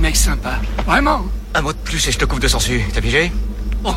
des mecs sympas. Vraiment. Un mot de plus et je te coupe de sensu. T'as pigé Oh,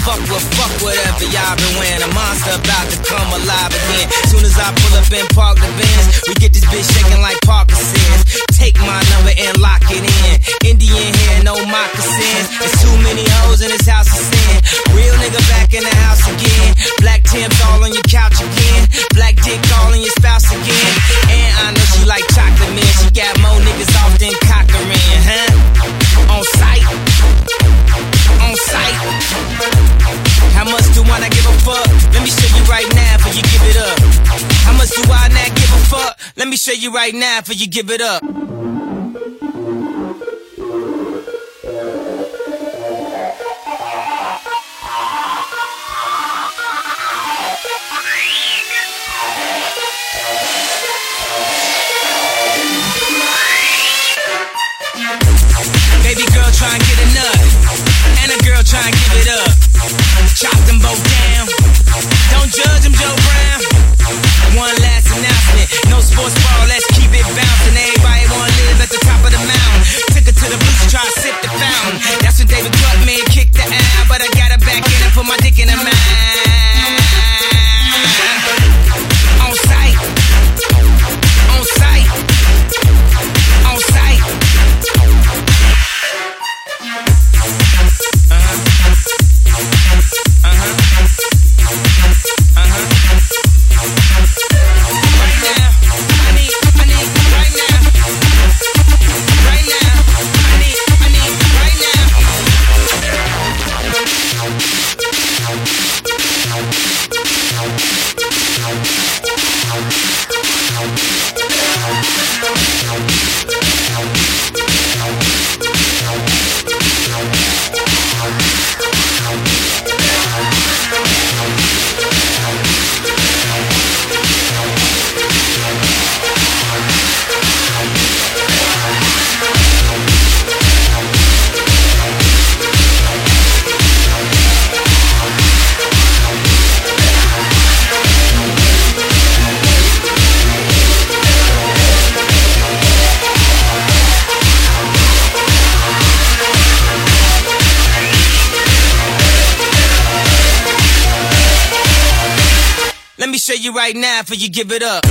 Fuck what, fuck whatever y'all been wearing. A monster about to come alive again. Soon as I pull up and park the Benz, we get this bitch shaking like Parkinson's. Take my number and lock it in. Indian hair, no moccasins. There's too many hoes in this house of sin. Real nigga back in the house again. Black Tim's all on your couch again. Black dick all in your spouse again. And I know she like chocolate man. She got more niggas off than Let me show you right now before you give it up. How much do I not give a fuck? Let me show you right now before you give it up. Baby girl try and get a nut, and a girl try and give it up. Chop them both down. Judge them, Joe Brown. One last announcement, no sports ball, let's keep it bouncing. Everybody wanna live at the top of the mountain. Took her to the beach, try to sip the fountain. That's when David cut me and kicked the out, but I got her back in and put my dick in her mouth. You right now before you give it up.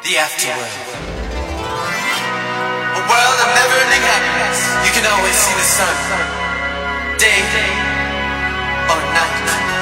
The afterworld. A world of never-ending happiness. You can always see the sun, day or night.